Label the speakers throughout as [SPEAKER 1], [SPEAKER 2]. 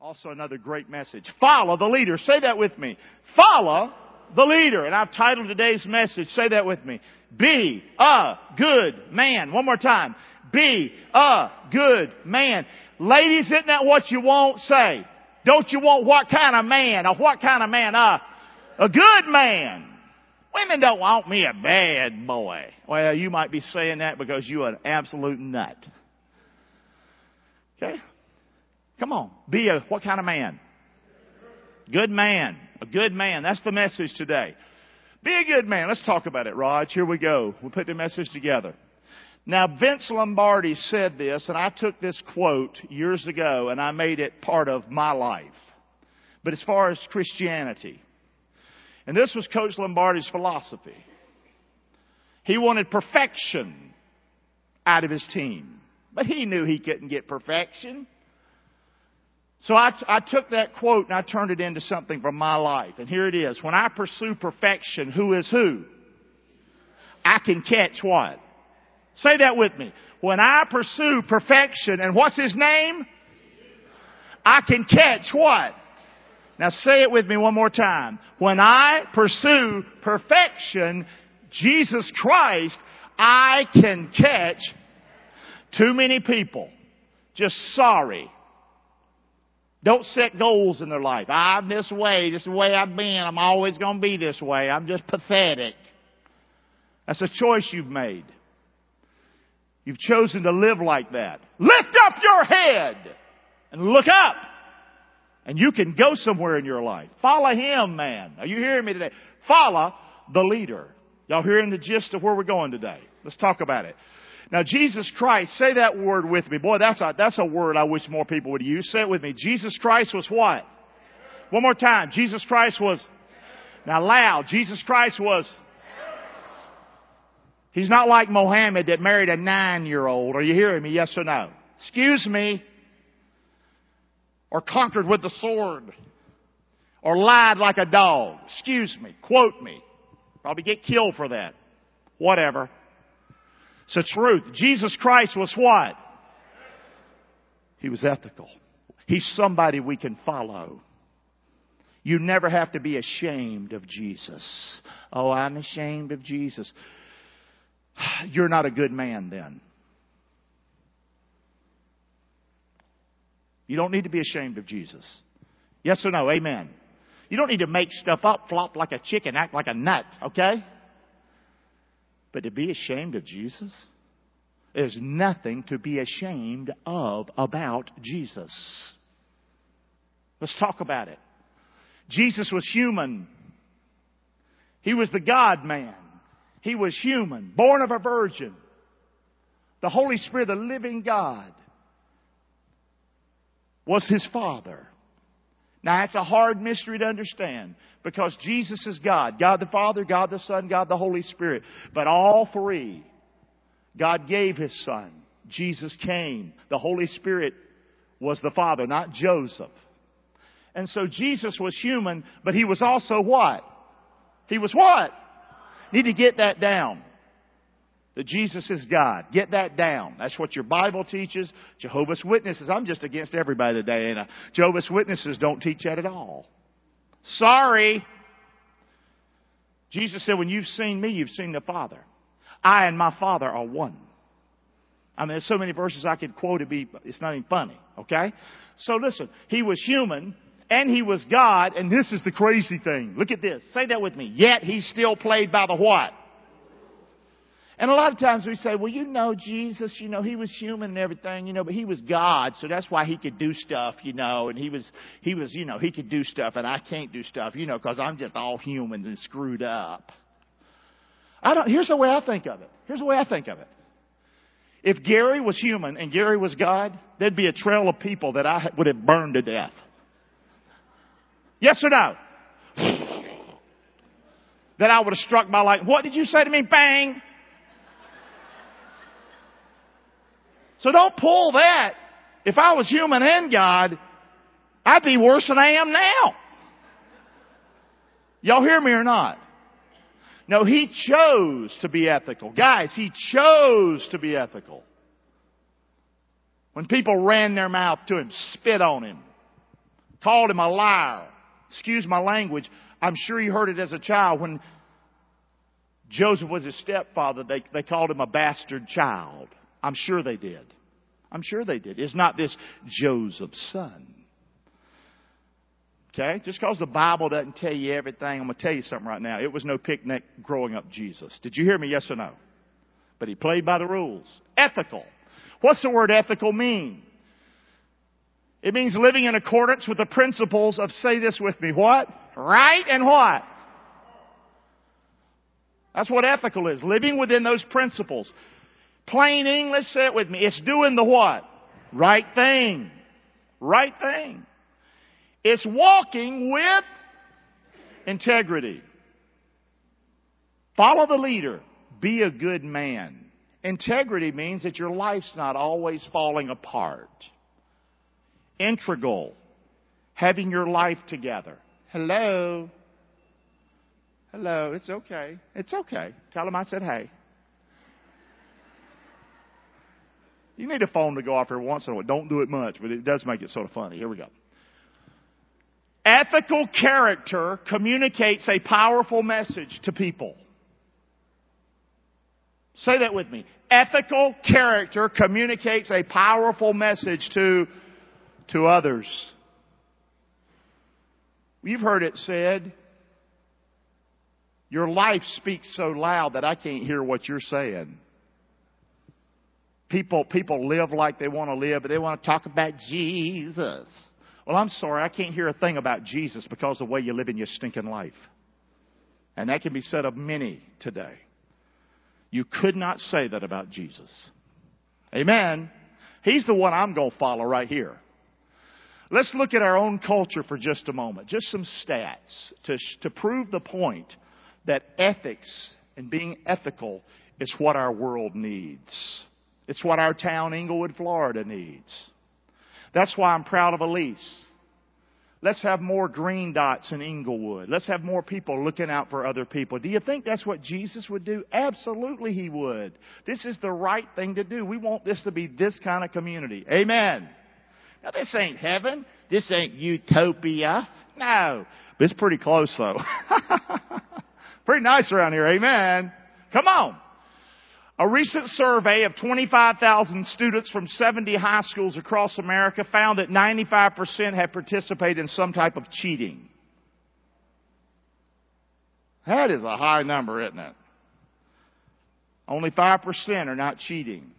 [SPEAKER 1] Also another great message. Follow the leader. Say that with me. Follow the leader. And I've titled today's message, say that with me. Be a good man. One more time. Be a good man. Ladies, isn't that what you want? Say. Don't you want what kind of man? A what kind of man? Uh, a good man. Women don't want me a bad boy. Well, you might be saying that because you're an absolute nut. Okay? Come on. Be a, what kind of man? Good man. A good man. That's the message today. Be a good man. Let's talk about it, Raj. Here we go. We'll put the message together. Now, Vince Lombardi said this, and I took this quote years ago and I made it part of my life. But as far as Christianity, and this was Coach Lombardi's philosophy. He wanted perfection out of his team. But he knew he couldn't get perfection. So I, I took that quote and I turned it into something from my life. And here it is. When I pursue perfection, who is who? I can catch what? Say that with me. When I pursue perfection, and what's his name? I can catch what? Now say it with me one more time. When I pursue perfection, Jesus Christ, I can catch too many people. Just sorry. Don't set goals in their life. I'm this way. This is the way I've been. I'm always going to be this way. I'm just pathetic. That's a choice you've made. You've chosen to live like that. Lift up your head and look up. And you can go somewhere in your life. Follow Him, man. Are you hearing me today? Follow the leader. Y'all hearing the gist of where we're going today? Let's talk about it. Now, Jesus Christ, say that word with me. Boy, that's a, that's a word I wish more people would use. Say it with me. Jesus Christ was what? One more time. Jesus Christ was, now loud. Jesus Christ was, he's not like Mohammed that married a nine year old. Are you hearing me? Yes or no? Excuse me or conquered with the sword or lied like a dog. Excuse me. Quote me. Probably get killed for that. Whatever. It's the truth. Jesus Christ was what? He was ethical. He's somebody we can follow. You never have to be ashamed of Jesus. Oh, I'm ashamed of Jesus. You're not a good man then. You don't need to be ashamed of Jesus. Yes or no? Amen. You don't need to make stuff up, flop like a chicken, act like a nut, okay? But to be ashamed of Jesus? There's nothing to be ashamed of about Jesus. Let's talk about it. Jesus was human. He was the God man. He was human, born of a virgin. The Holy Spirit, the living God was his father. Now it's a hard mystery to understand because Jesus is God. God the Father, God the Son, God the Holy Spirit. But all three, God gave his Son. Jesus came. The Holy Spirit was the Father, not Joseph. And so Jesus was human, but he was also what? He was what? Need to get that down that Jesus is God. Get that down. That's what your Bible teaches. Jehovah's Witnesses. I'm just against everybody today, and Jehovah's Witnesses don't teach that at all. Sorry. Jesus said, when you've seen me, you've seen the Father. I and my Father are one. I mean, there's so many verses I could quote to be, it's not even funny, okay? So listen, he was human, and he was God, and this is the crazy thing. Look at this. Say that with me. Yet he still played by the what? And a lot of times we say, well, you know, Jesus, you know, he was human and everything, you know, but he was God, so that's why he could do stuff, you know, and he was, he was, you know, he could do stuff and I can't do stuff, you know, cause I'm just all human and screwed up. I don't, here's the way I think of it. Here's the way I think of it. If Gary was human and Gary was God, there'd be a trail of people that I would have burned to death. Yes or no? that I would have struck by lightning. What did you say to me? Bang! So don't pull that. If I was human and God, I'd be worse than I am now. Y'all hear me or not? No, he chose to be ethical. Guys, he chose to be ethical. When people ran their mouth to him, spit on him, called him a liar. Excuse my language. I'm sure you heard it as a child when Joseph was his stepfather. They, they called him a bastard child. I'm sure they did. I'm sure they did. Is not this Joseph's son? Okay? Just because the Bible doesn't tell you everything, I'm going to tell you something right now. It was no picnic growing up Jesus. Did you hear me? Yes or no? But he played by the rules. Ethical. What's the word ethical mean? It means living in accordance with the principles of, say this with me, what? Right and what? That's what ethical is. Living within those principles. Plain English, say it with me. It's doing the what? Right thing. Right thing. It's walking with integrity. Follow the leader. Be a good man. Integrity means that your life's not always falling apart. Integral. Having your life together. Hello. Hello. It's okay. It's okay. Tell them I said hey. You need a phone to go off every once in a while. Don't do it much, but it does make it sort of funny. Here we go. Ethical character communicates a powerful message to people. Say that with me. Ethical character communicates a powerful message to, to others. You've heard it said, your life speaks so loud that I can't hear what you're saying. People, people live like they want to live, but they want to talk about Jesus. Well, I'm sorry, I can't hear a thing about Jesus because of the way you live in your stinking life. And that can be said of many today. You could not say that about Jesus. Amen. He's the one I'm going to follow right here. Let's look at our own culture for just a moment. Just some stats to, to prove the point that ethics and being ethical is what our world needs. It's what our town, Englewood, Florida needs. That's why I'm proud of Elise. Let's have more green dots in Englewood. Let's have more people looking out for other people. Do you think that's what Jesus would do? Absolutely he would. This is the right thing to do. We want this to be this kind of community. Amen. Now this ain't heaven. This ain't utopia. No. But it's pretty close though. pretty nice around here. Amen. Come on. A recent survey of 25,000 students from 70 high schools across America found that 95% had participated in some type of cheating. That is a high number, isn't it? Only 5% are not cheating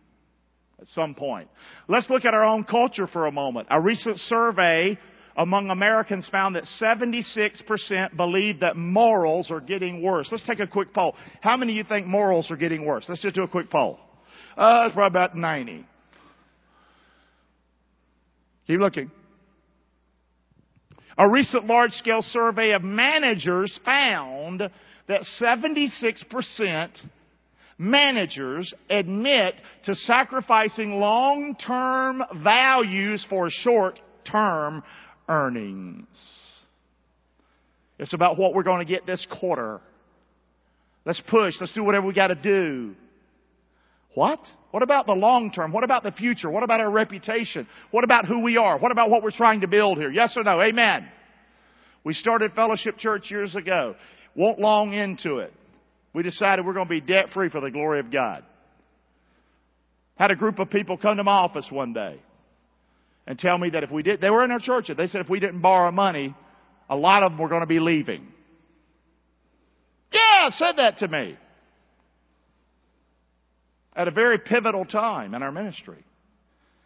[SPEAKER 1] at some point. Let's look at our own culture for a moment. A recent survey among Americans found that 76% believe that morals are getting worse. Let's take a quick poll. How many of you think morals are getting worse? Let's just do a quick poll. Uh, it's probably about 90. Keep looking. A recent large scale survey of managers found that 76% managers admit to sacrificing long term values for short term earnings. It's about what we're going to get this quarter. Let's push. Let's do whatever we got to do. What? What about the long term? What about the future? What about our reputation? What about who we are? What about what we're trying to build here? Yes or no? Amen. We started Fellowship Church years ago. Won't long into it. We decided we're going to be debt free for the glory of God. Had a group of people come to my office one day and tell me that if we did, they were in our church, they said if we didn't borrow money, a lot of them were going to be leaving. Yeah, said that to me. At a very pivotal time in our ministry.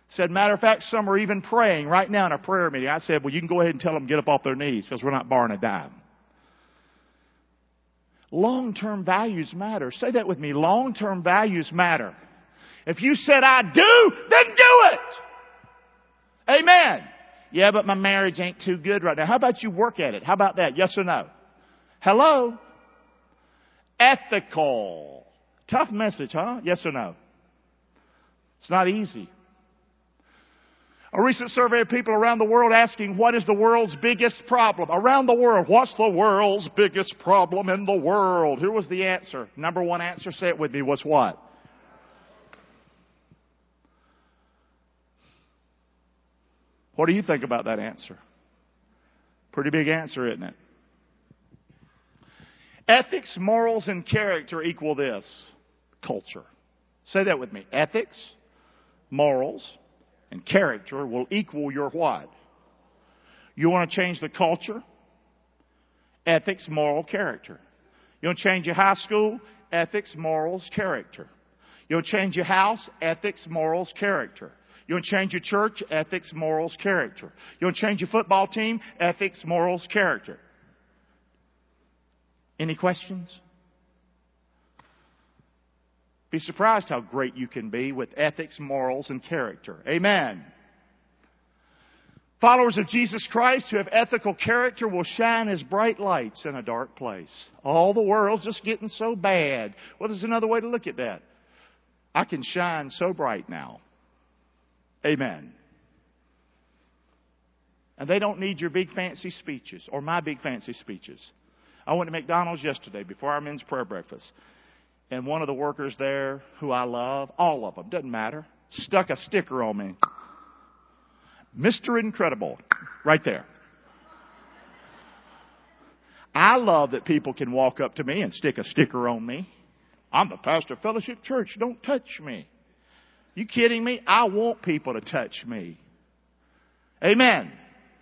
[SPEAKER 1] Said, matter of fact, some are even praying right now in a prayer meeting. I said, well, you can go ahead and tell them get up off their knees because we're not borrowing a dime. Long-term values matter. Say that with me. Long-term values matter. If you said I do, then do it! Amen. Yeah, but my marriage ain't too good right now. How about you work at it? How about that? Yes or no? Hello? Ethical. Tough message, huh? Yes or no? It's not easy. A recent survey of people around the world asking what is the world's biggest problem? Around the world, what's the world's biggest problem in the world? Here was the answer. Number one answer, say it with me, was what? What do you think about that answer? Pretty big answer, isn't it? Ethics, morals, and character equal this culture. Say that with me. Ethics, morals, and character will equal your what? You want to change the culture? Ethics, moral, character. You want to change your high school? Ethics, morals, character. You want to change your house? Ethics, morals, character. You want to change your church? Ethics, morals, character. You want to change your football team? Ethics, morals, character. Any questions? Be surprised how great you can be with ethics, morals, and character. Amen. Followers of Jesus Christ who have ethical character will shine as bright lights in a dark place. All the world's just getting so bad. Well, there's another way to look at that. I can shine so bright now. Amen. And they don't need your big fancy speeches or my big fancy speeches. I went to McDonald's yesterday before our men's prayer breakfast. And one of the workers there, who I love, all of them, doesn't matter, stuck a sticker on me. Mr. Incredible. Right there. I love that people can walk up to me and stick a sticker on me. I'm the pastor of Fellowship Church. Don't touch me. You kidding me? I want people to touch me. Amen.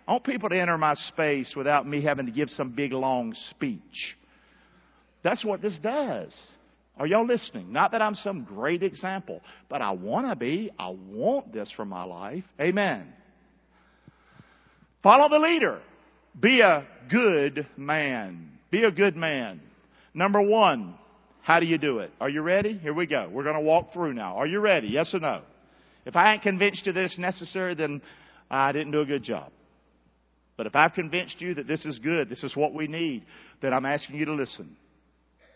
[SPEAKER 1] I want people to enter my space without me having to give some big long speech. That's what this does. Are y'all listening? Not that I'm some great example, but I want to be. I want this for my life. Amen. Follow the leader. Be a good man. Be a good man. Number one, how do you do it? Are you ready? Here we go. We're going to walk through now. Are you ready? Yes or no? If I ain't convinced you that it's necessary, then I didn't do a good job. But if I've convinced you that this is good, this is what we need, then I'm asking you to listen.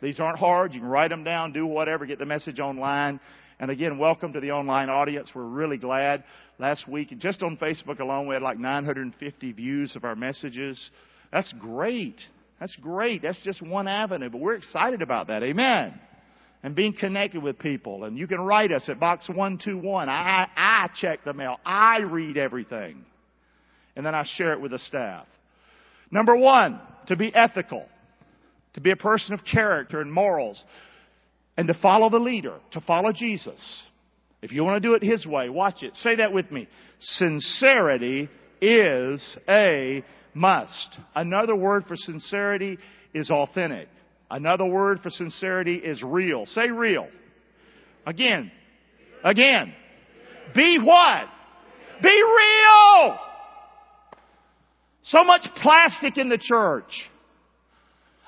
[SPEAKER 1] These aren't hard. You can write them down, do whatever, get the message online. And again, welcome to the online audience. We're really glad. Last week, just on Facebook alone, we had like 950 views of our messages. That's great. That's great. That's just one avenue, but we're excited about that. Amen. And being connected with people. And you can write us at box 121. I, I check the mail. I read everything. And then I share it with the staff. Number one, to be ethical. To be a person of character and morals and to follow the leader, to follow Jesus. If you want to do it His way, watch it. Say that with me. Sincerity is a must. Another word for sincerity is authentic. Another word for sincerity is real. Say real. Again. Again. Be what? Be real! So much plastic in the church.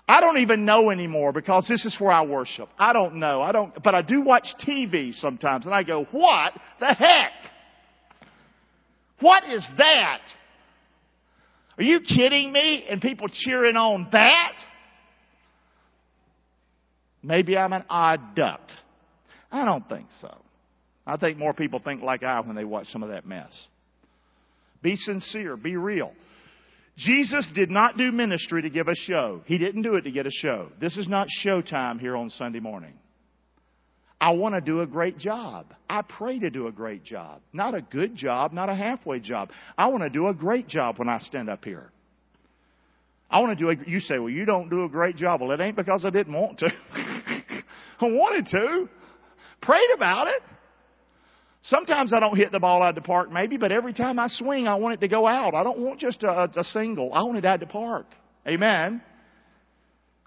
[SPEAKER 1] I don't even know anymore because this is where I worship. I don't know. I don't, but I do watch TV sometimes and I go, what the heck? What is that? Are you kidding me? And people cheering on that? Maybe I'm an odd duck. I don't think so. I think more people think like I when they watch some of that mess. Be sincere. Be real. Jesus did not do ministry to give a show. He didn't do it to get a show. This is not showtime here on Sunday morning. I want to do a great job. I pray to do a great job. Not a good job, not a halfway job. I want to do a great job when I stand up here. I want to do a, you say, well, you don't do a great job. Well, it ain't because I didn't want to. I wanted to. Prayed about it. Sometimes I don't hit the ball out of the park, maybe, but every time I swing, I want it to go out. I don't want just a, a single. I want it out of the park. Amen.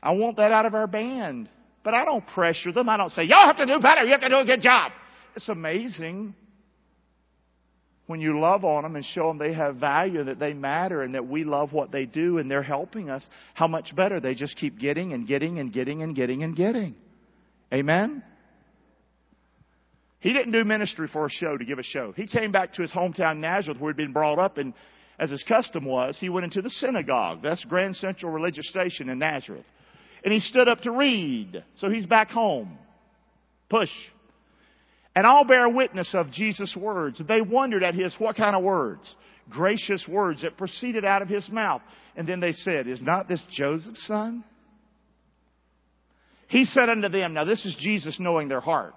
[SPEAKER 1] I want that out of our band. But I don't pressure them. I don't say, y'all have to do better. You have to do a good job. It's amazing when you love on them and show them they have value, that they matter, and that we love what they do and they're helping us, how much better they just keep getting and getting and getting and getting and getting. Amen? He didn't do ministry for a show to give a show. He came back to his hometown Nazareth where he'd been brought up and as his custom was, he went into the synagogue. That's Grand Central Religious Station in Nazareth. And he stood up to read. So he's back home. Push. And all bear witness of Jesus' words. They wondered at his, what kind of words? Gracious words that proceeded out of his mouth. And then they said, is not this Joseph's son? He said unto them, now this is Jesus knowing their heart.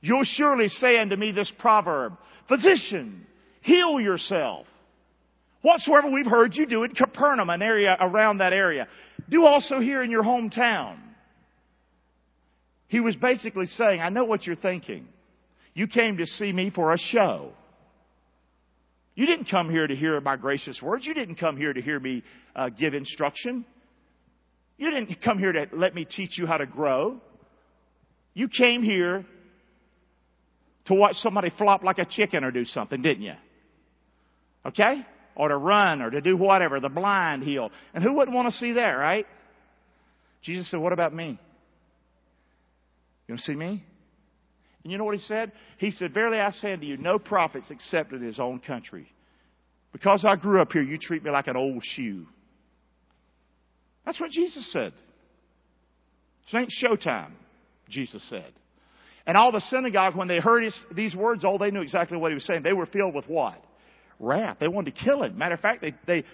[SPEAKER 1] You'll surely say unto me this proverb, Physician, heal yourself. Whatsoever we've heard you do in Capernaum, an area around that area, do also here in your hometown. He was basically saying, I know what you're thinking. You came to see me for a show. You didn't come here to hear my gracious words. You didn't come here to hear me uh, give instruction. You didn't come here to let me teach you how to grow. You came here to watch somebody flop like a chicken or do something, didn't you? Okay? Or to run or to do whatever, the blind healed. And who wouldn't want to see that, right? Jesus said, What about me? You want to see me? And you know what he said? He said, Verily I say unto you, no prophets except in his own country. Because I grew up here, you treat me like an old shoe. That's what Jesus said. This ain't showtime, Jesus said. And all the synagogue, when they heard his, these words, oh, they knew exactly what he was saying. They were filled with what? Wrath. They wanted to kill him. Matter of fact, they, they,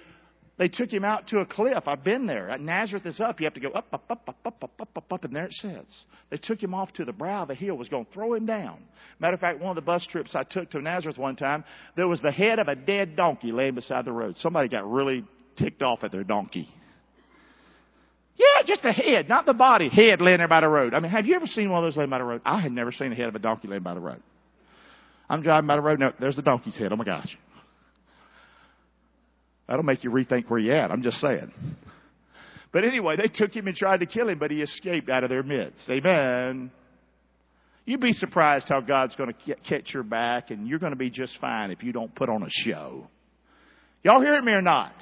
[SPEAKER 1] they took him out to a cliff. I've been there. Nazareth is up. You have to go up, up, up, up, up, up, up, up, up, and there it says. They took him off to the brow of the hill, was going to throw him down. Matter of fact, one of the bus trips I took to Nazareth one time, there was the head of a dead donkey laying beside the road. Somebody got really ticked off at their donkey. Yeah, just the head, not the body. Head laying there by the road. I mean, have you ever seen one of those laying by the road? I had never seen the head of a donkey laying by the road. I'm driving by the road. No, there's the donkey's head. Oh my gosh. That'll make you rethink where you're at. I'm just saying. But anyway, they took him and tried to kill him, but he escaped out of their midst. Amen. You'd be surprised how God's going to catch your back, and you're going to be just fine if you don't put on a show. Y'all hear me or not?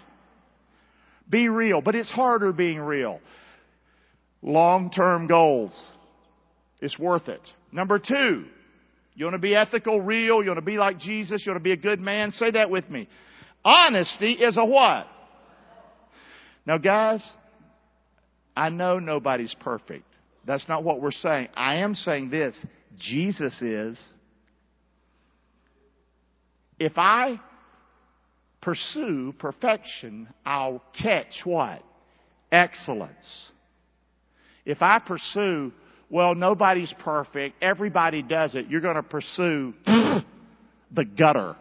[SPEAKER 1] Be real, but it's harder being real. Long-term goals. It's worth it. Number two, you want to be ethical, real, you want to be like Jesus, you want to be a good man, say that with me. Honesty is a what? Now guys, I know nobody's perfect. That's not what we're saying. I am saying this. Jesus is. If I pursue perfection, I'll catch what? Excellence. If I pursue, well, nobody's perfect, everybody does it, you're going to pursue the gutter.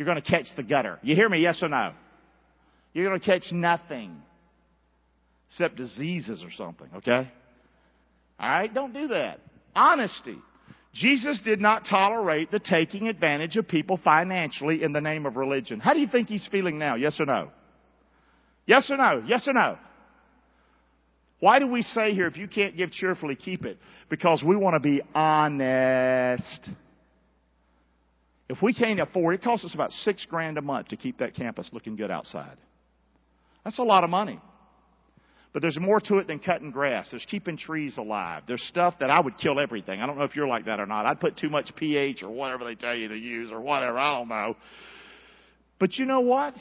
[SPEAKER 1] You're going to catch the gutter. You hear me? Yes or no? You're going to catch nothing except diseases or something, okay? All right? Don't do that. Honesty. Jesus did not tolerate the taking advantage of people financially in the name of religion. How do you think he's feeling now? Yes or no? Yes or no? Yes or no? Why do we say here, if you can't give cheerfully, keep it? Because we want to be honest. If we can't afford it, costs us about six grand a month to keep that campus looking good outside. That's a lot of money. But there's more to it than cutting grass. There's keeping trees alive. There's stuff that I would kill everything. I don't know if you're like that or not. I'd put too much pH or whatever they tell you to use or whatever. I don't know. But you know what?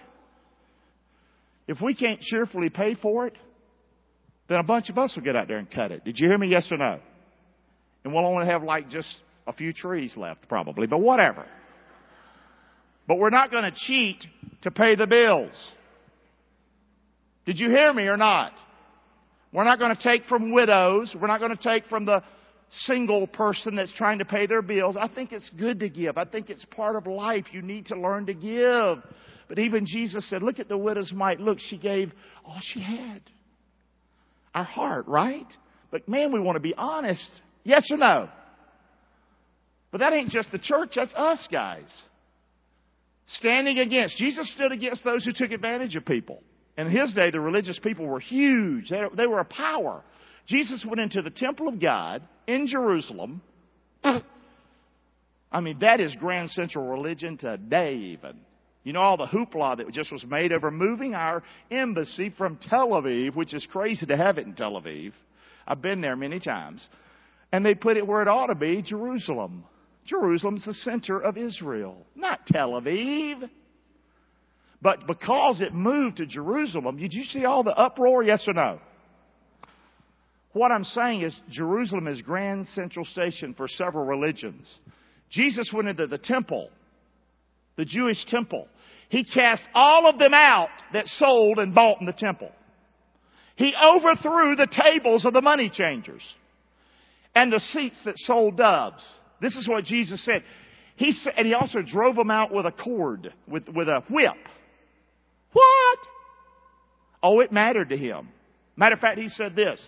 [SPEAKER 1] If we can't cheerfully pay for it, then a bunch of us will get out there and cut it. Did you hear me? Yes or no? And we'll only have like just a few trees left probably, but whatever. But we're not going to cheat to pay the bills. Did you hear me or not? We're not going to take from widows. We're not going to take from the single person that's trying to pay their bills. I think it's good to give. I think it's part of life. You need to learn to give. But even Jesus said, look at the widow's mite. Look, she gave all she had. Our heart, right? But man, we want to be honest. Yes or no? But that ain't just the church, that's us guys. Standing against. Jesus stood against those who took advantage of people. In his day, the religious people were huge. They, they were a power. Jesus went into the temple of God in Jerusalem. I mean, that is Grand Central religion today, even. You know, all the hoopla that just was made over moving our embassy from Tel Aviv, which is crazy to have it in Tel Aviv. I've been there many times. And they put it where it ought to be, Jerusalem. Jerusalem's the center of Israel, not Tel Aviv. But because it moved to Jerusalem, did you see all the uproar? Yes or no? What I'm saying is Jerusalem is grand central station for several religions. Jesus went into the temple, the Jewish temple. He cast all of them out that sold and bought in the temple. He overthrew the tables of the money changers and the seats that sold doves. This is what Jesus said. He sa- and he also drove them out with a cord, with, with a whip. What? Oh, it mattered to him. Matter of fact, he said this.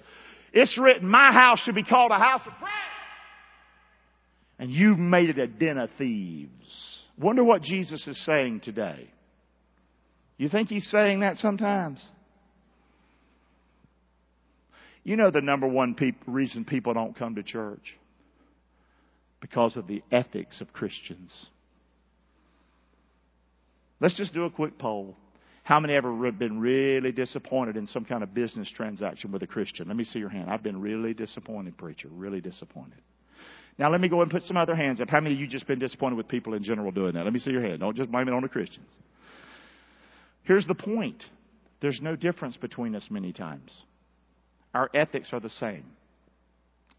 [SPEAKER 1] It's written, my house should be called a house of prayer. And you've made it a den of thieves. Wonder what Jesus is saying today. You think he's saying that sometimes? You know the number one peop- reason people don't come to church? Because of the ethics of Christians. Let's just do a quick poll. How many ever have been really disappointed in some kind of business transaction with a Christian? Let me see your hand. I've been really disappointed, preacher. Really disappointed. Now let me go and put some other hands up. How many of you just been disappointed with people in general doing that? Let me see your hand. Don't just blame it on the Christians. Here's the point. There's no difference between us many times. Our ethics are the same.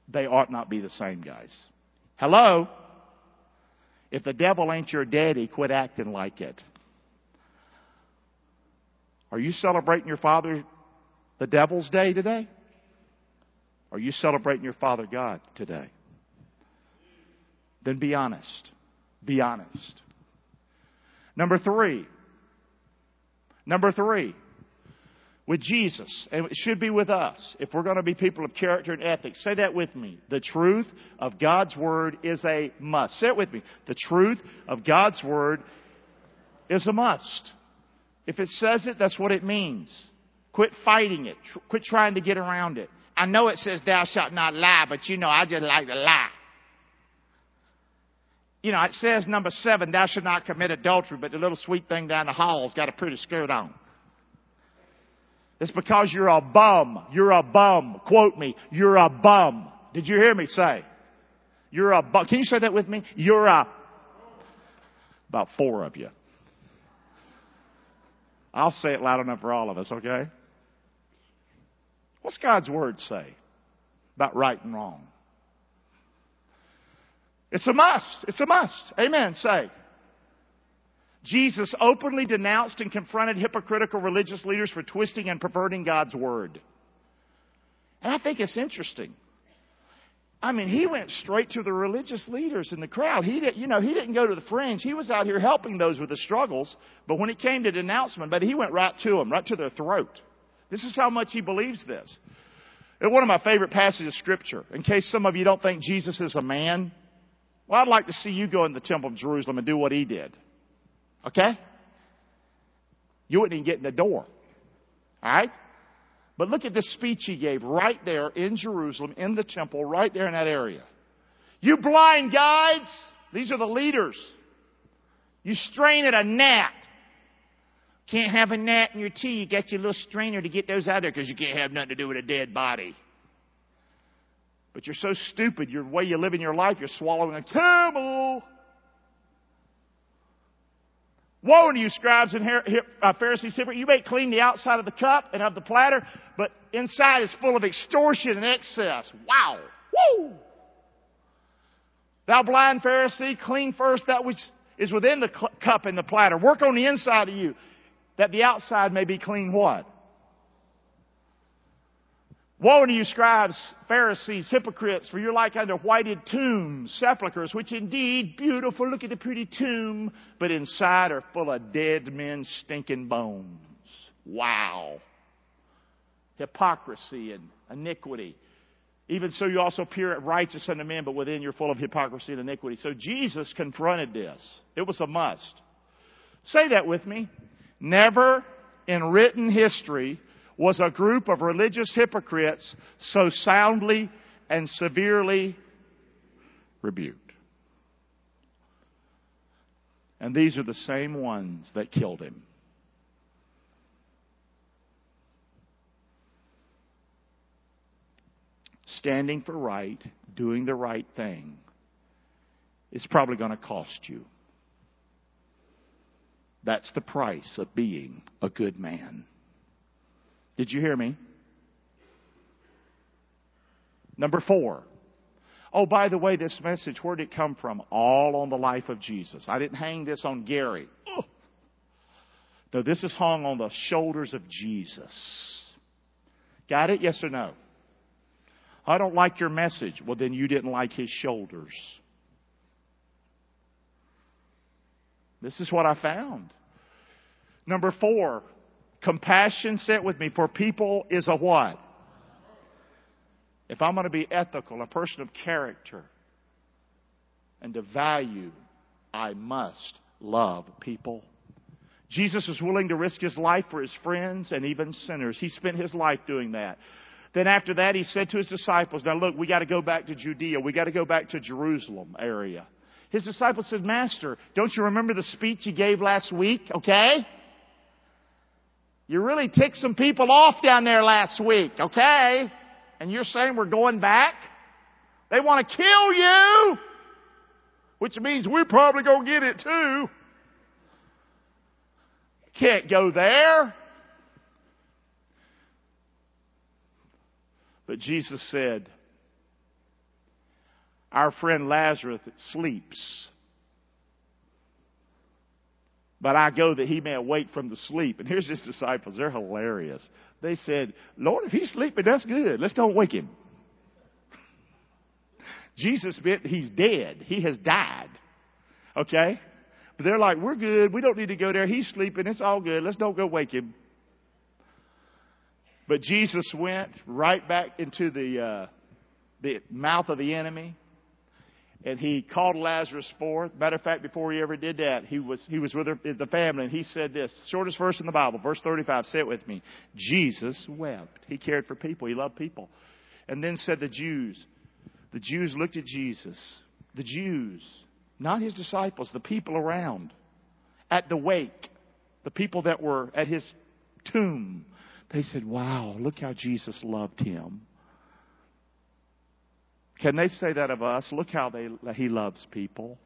[SPEAKER 1] They ought not be the same, guys. Hello? If the devil ain't your daddy, quit acting like it. Are you celebrating your father the devil's day today? Are you celebrating your father God today? Then be honest. Be honest. Number three. Number three. With Jesus, and it should be with us, if we're going to be people of character and ethics. Say that with me. The truth of God's Word is a must. Say it with me. The truth of God's Word is a must. If it says it, that's what it means. Quit fighting it. Quit trying to get around it. I know it says thou shalt not lie, but you know, I just like to lie. You know, it says number seven, thou shalt not commit adultery, but the little sweet thing down the hall's got a pretty skirt on. It's because you're a bum. You're a bum. Quote me. You're a bum. Did you hear me say? You're a bum. Can you say that with me? You're a, about four of you. I'll say it loud enough for all of us, okay? What's God's Word say about right and wrong? It's a must. It's a must. Amen. Say. Jesus openly denounced and confronted hypocritical religious leaders for twisting and perverting God's Word. And I think it's interesting. I mean, he went straight to the religious leaders in the crowd. He did, you know, he didn't go to the fringe. He was out here helping those with the struggles. But when it came to denouncement, but he went right to them, right to their throat. This is how much he believes this. And one of my favorite passages of scripture, in case some of you don't think Jesus is a man, well, I'd like to see you go in the temple of Jerusalem and do what he did. Okay? You wouldn't even get in the door. Alright? But look at the speech he gave right there in Jerusalem, in the temple, right there in that area. You blind guides, these are the leaders. You strain at a gnat. Can't have a gnat in your tea. You got your little strainer to get those out there because you can't have nothing to do with a dead body. But you're so stupid, your way you live in your life, you're swallowing a camel. Woe unto you, scribes and uh, Pharisees, you may clean the outside of the cup and of the platter, but inside is full of extortion and excess. Wow! Woo! Thou blind Pharisee, clean first that which is within the cup and the platter. Work on the inside of you, that the outside may be clean what? Woe unto you, scribes, Pharisees, hypocrites, for you're like unto whited tombs, sepulchres, which indeed beautiful, look at the pretty tomb, but inside are full of dead men's stinking bones. Wow. Hypocrisy and iniquity. Even so, you also appear righteous unto men, but within you're full of hypocrisy and iniquity. So Jesus confronted this. It was a must. Say that with me. Never in written history was a group of religious hypocrites so soundly and severely rebuked. And these are the same ones that killed him. Standing for right, doing the right thing, is probably going to cost you. That's the price of being a good man. Did you hear me? Number four. Oh, by the way, this message, where did it come from? All on the life of Jesus. I didn't hang this on Gary. Oh. No, this is hung on the shoulders of Jesus. Got it? Yes or no? I don't like your message. Well, then you didn't like his shoulders. This is what I found. Number four, compassion, sit with me, for people is a what? If I'm going to be ethical, a person of character, and to value, I must love people. Jesus was willing to risk his life for his friends and even sinners. He spent his life doing that. Then after that, he said to his disciples, now look, we got to go back to Judea. We got to go back to Jerusalem area. His disciples said, Master, don't you remember the speech you gave last week? Okay? You really ticked some people off down there last week, okay? And you're saying we're going back? They want to kill you! Which means we're probably going to get it too. Can't go there. But Jesus said, Our friend Lazarus sleeps. But I go that he may awake from the sleep. And here's his disciples. They're hilarious. They said, Lord, if he's sleeping, that's good. Let's don't wake him. Jesus meant he's dead. He has died. Okay? But they're like, we're good. We don't need to go there. He's sleeping. It's all good. Let's don't go wake him. But Jesus went right back into the, uh, the mouth of the enemy. And he called Lazarus forth. Matter of fact, before he ever did that, he was, he was with the family and he said this, shortest verse in the Bible, verse 35, say it with me. Jesus wept. He cared for people. He loved people. And then said the Jews, the Jews looked at Jesus. The Jews, not his disciples, the people around, at the wake, the people that were at his tomb, they said, Wow, look how Jesus loved him. Can they say that of us? Look how they, he loves people.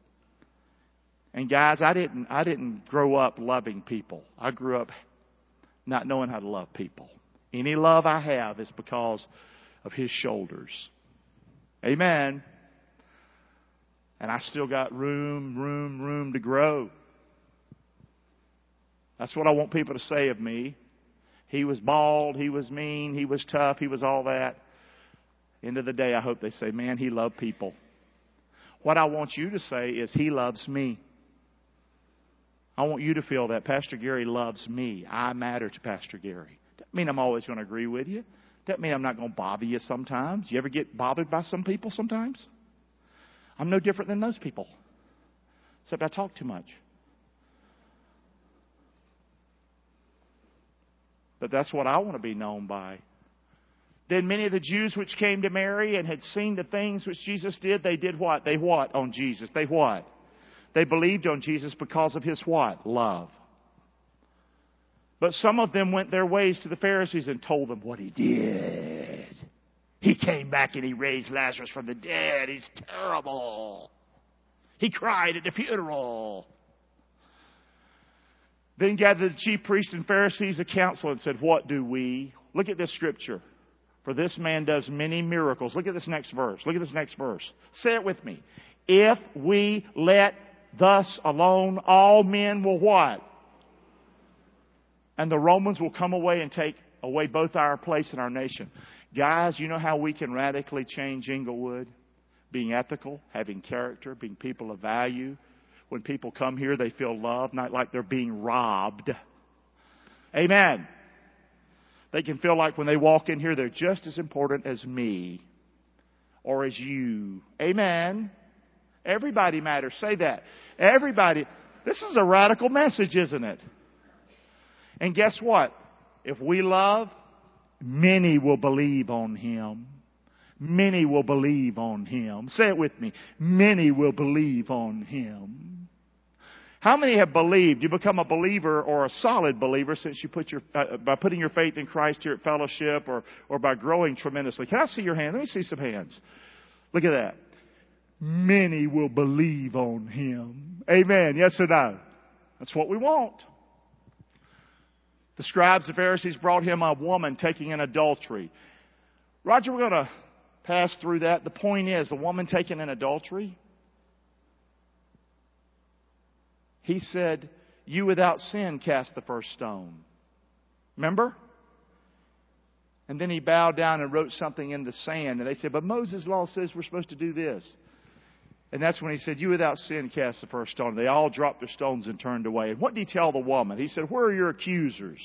[SPEAKER 1] And guys, I didn't, I didn't grow up loving people. I grew up not knowing how to love people. Any love I have is because of his shoulders. Amen. And I still got room, room, room to grow. That's what I want people to say of me. He was bald, he was mean, he was tough, he was all that. End of the day, I hope they say, man, he loved people. What I want you to say is, he loves me. I want you to feel that Pastor Gary loves me. I matter to Pastor Gary. Doesn't mean I'm always going to agree with you. Doesn't mean I'm not going to bother you sometimes. You ever get bothered by some people sometimes? I'm no different than those people, except I talk too much. But that's what I want to be known by. Then many of the Jews which came to Mary and had seen the things which Jesus did, they did what? They what on Jesus? They what? They believed on Jesus because of his what? Love. But some of them went their ways to the Pharisees and told them what he did. He came back and he raised Lazarus from the dead. He's terrible. He cried at the funeral. Then gathered the chief priests and Pharisees a council and said, What do we? Look at this scripture. For this man does many miracles. Look at this next verse. Look at this next verse. Say it with me. If we let thus alone, all men will what? And the Romans will come away and take away both our place and our nation. Guys, you know how we can radically change Englewood? Being ethical, having character, being people of value. When people come here, they feel loved, not like they're being robbed. Amen. They can feel like when they walk in here, they're just as important as me or as you. Amen. Everybody matters. Say that. Everybody. This is a radical message, isn't it? And guess what? If we love, many will believe on Him. Many will believe on Him. Say it with me. Many will believe on Him. How many have believed? You become a believer or a solid believer since you put your, uh, by putting your faith in Christ here at fellowship or, or by growing tremendously. Can I see your hand? Let me see some hands. Look at that. Many will believe on Him. Amen. Yes or no? That's what we want. The scribes and Pharisees brought him a woman taking an adultery. Roger, we're going to pass through that. The point is, the woman taking an adultery, he said, You without sin cast the first stone. Remember? And then he bowed down and wrote something in the sand. And they said, But Moses' law says we're supposed to do this. And that's when he said, You without sin cast the first stone. They all dropped their stones and turned away. And what did he tell the woman? He said, Where are your accusers?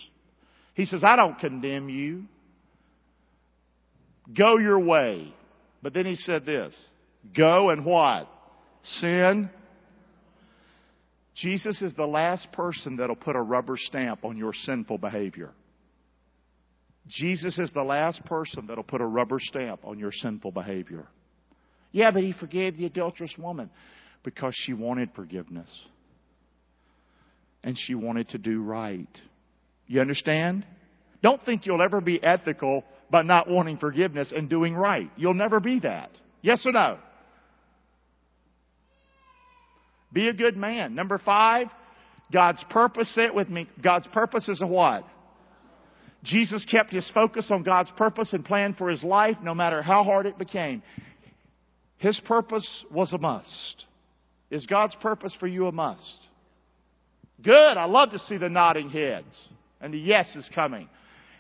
[SPEAKER 1] He says, I don't condemn you. Go your way. But then he said this Go and what? Sin. Jesus is the last person that'll put a rubber stamp on your sinful behavior. Jesus is the last person that'll put a rubber stamp on your sinful behavior. Yeah, but he forgave the adulterous woman because she wanted forgiveness. And she wanted to do right. You understand? Don't think you'll ever be ethical by not wanting forgiveness and doing right. You'll never be that. Yes or no? Be a good man. Number five, God's purpose, it with me. God's purpose is a what? Jesus kept his focus on God's purpose and plan for his life no matter how hard it became. His purpose was a must. Is God's purpose for you a must? Good. I love to see the nodding heads. And the yes is coming.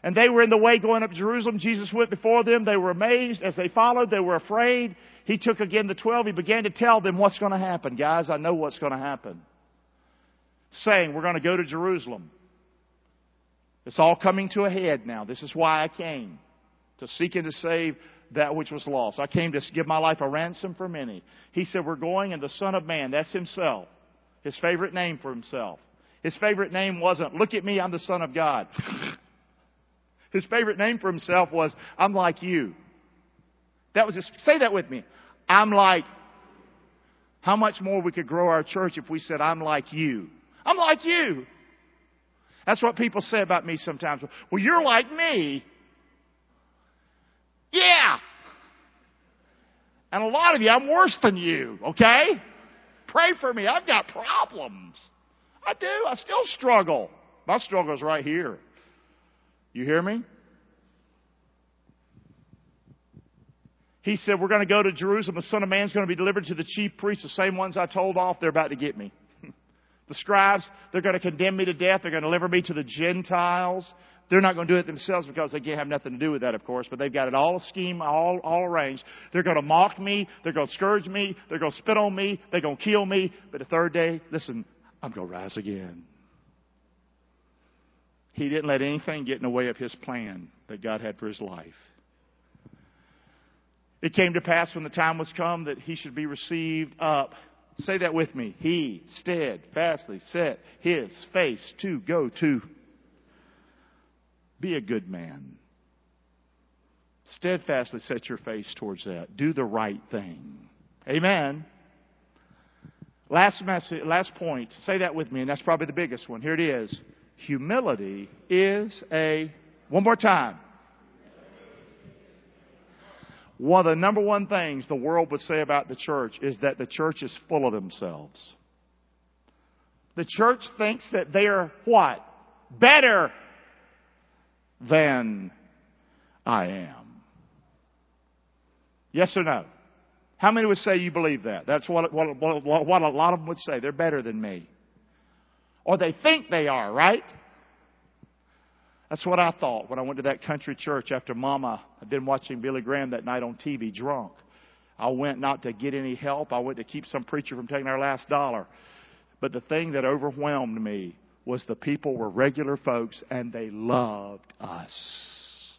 [SPEAKER 1] And they were in the way going up to Jerusalem. Jesus went before them. They were amazed. As they followed, they were afraid. He took again the twelve. He began to tell them what's going to happen. Guys, I know what's going to happen. Saying, we're going to go to Jerusalem. It's all coming to a head now. This is why I came. To seek and to save that which was lost. I came to give my life a ransom for many. He said, we're going and the Son of Man, that's himself. His favorite name for himself. His favorite name wasn't, look at me, I'm the Son of God. His favorite name for himself was, I'm like you. That was his, say that with me. I'm like, how much more we could grow our church if we said, I'm like you. I'm like you. That's what people say about me sometimes. Well, you're like me. Yeah. And a lot of you, I'm worse than you, okay? Pray for me. I've got problems. I do. I still struggle. My struggle is right here. You hear me? He said, We're going to go to Jerusalem. The Son of Man's going to be delivered to the chief priests, the same ones I told off. They're about to get me. the scribes, they're going to condemn me to death. They're going to deliver me to the Gentiles. They're not going to do it themselves because they can't have nothing to do with that, of course, but they've got it all scheme, all, all arranged. They're going to mock me. They're going to scourge me. They're going to spit on me. They're going to kill me. But the third day, listen, I'm going to rise again. He didn't let anything get in the way of his plan that God had for his life. It came to pass when the time was come that he should be received up. Say that with me. He steadfastly set his face to go to. Be a good man. Steadfastly set your face towards that. Do the right thing. Amen. Last message, last point. Say that with me, and that's probably the biggest one. Here it is. Humility is a, one more time. One of the number one things the world would say about the church is that the church is full of themselves. The church thinks that they are what? Better than I am. Yes or no? How many would say you believe that? That's what, what, what, what a lot of them would say. They're better than me. Or they think they are, right? That's what I thought when I went to that country church after Mama had been watching Billy Graham that night on TV drunk. I went not to get any help. I went to keep some preacher from taking our last dollar. But the thing that overwhelmed me was the people were regular folks and they loved us.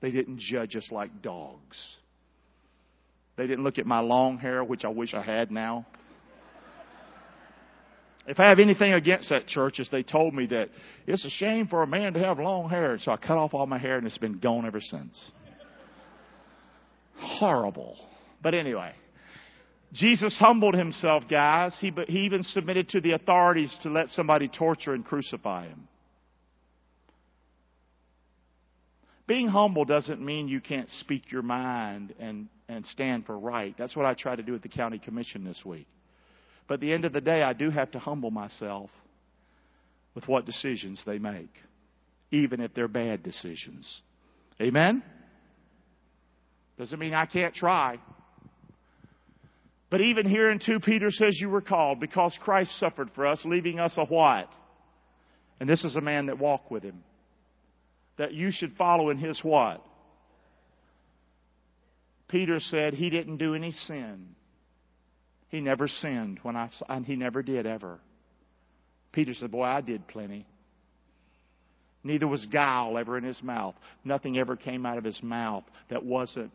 [SPEAKER 1] They didn't judge us like dogs. They didn't look at my long hair, which I wish I had now. If I have anything against that church, is they told me that it's a shame for a man to have long hair. So I cut off all my hair and it's been gone ever since. Horrible. But anyway, Jesus humbled himself, guys. He, he even submitted to the authorities to let somebody torture and crucify him. Being humble doesn't mean you can't speak your mind and, and stand for right. That's what I try to do at the county commission this week. But at the end of the day, I do have to humble myself with what decisions they make, even if they're bad decisions. Amen? Doesn't mean I can't try. But even here in 2 Peter says you were called because Christ suffered for us, leaving us a what? And this is a man that walked with him that you should follow in his what? Peter said he didn't do any sin. He never sinned when I and he never did ever. Peter said, Boy, I did plenty. Neither was guile ever in his mouth. Nothing ever came out of his mouth that wasn't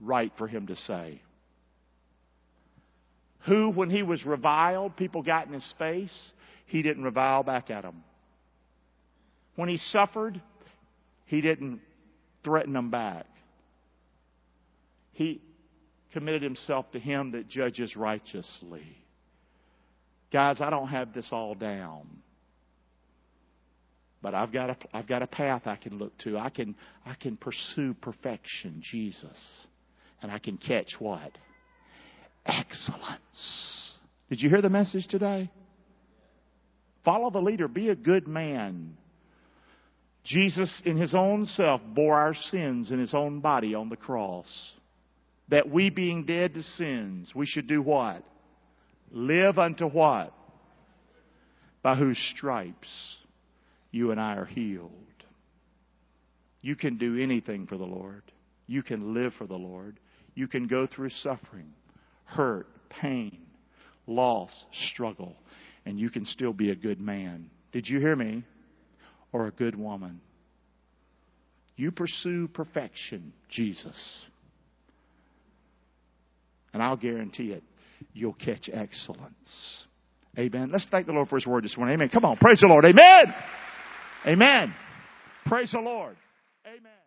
[SPEAKER 1] right for him to say. Who, when he was reviled, people got in his face, he didn't revile back at them. When he suffered, he didn't threaten them back. He committed himself to him that judges righteously. Guys, I don't have this all down. But I've got a, I've got a path I can look to. I can, I can pursue perfection, Jesus. And I can catch what? Excellence. Did you hear the message today? Follow the leader. Be a good man. Jesus, in his own self, bore our sins in his own body on the cross. That we, being dead to sins, we should do what? Live unto what? By whose stripes you and I are healed. You can do anything for the Lord. You can live for the Lord. You can go through suffering, hurt, pain, loss, struggle, and you can still be a good man. Did you hear me? Or a good woman. You pursue perfection, Jesus. And I'll guarantee it, you'll catch excellence. Amen. Let's thank the Lord for His word this morning. Amen. Come on. Praise the Lord. Amen. Amen. Praise the Lord. Amen.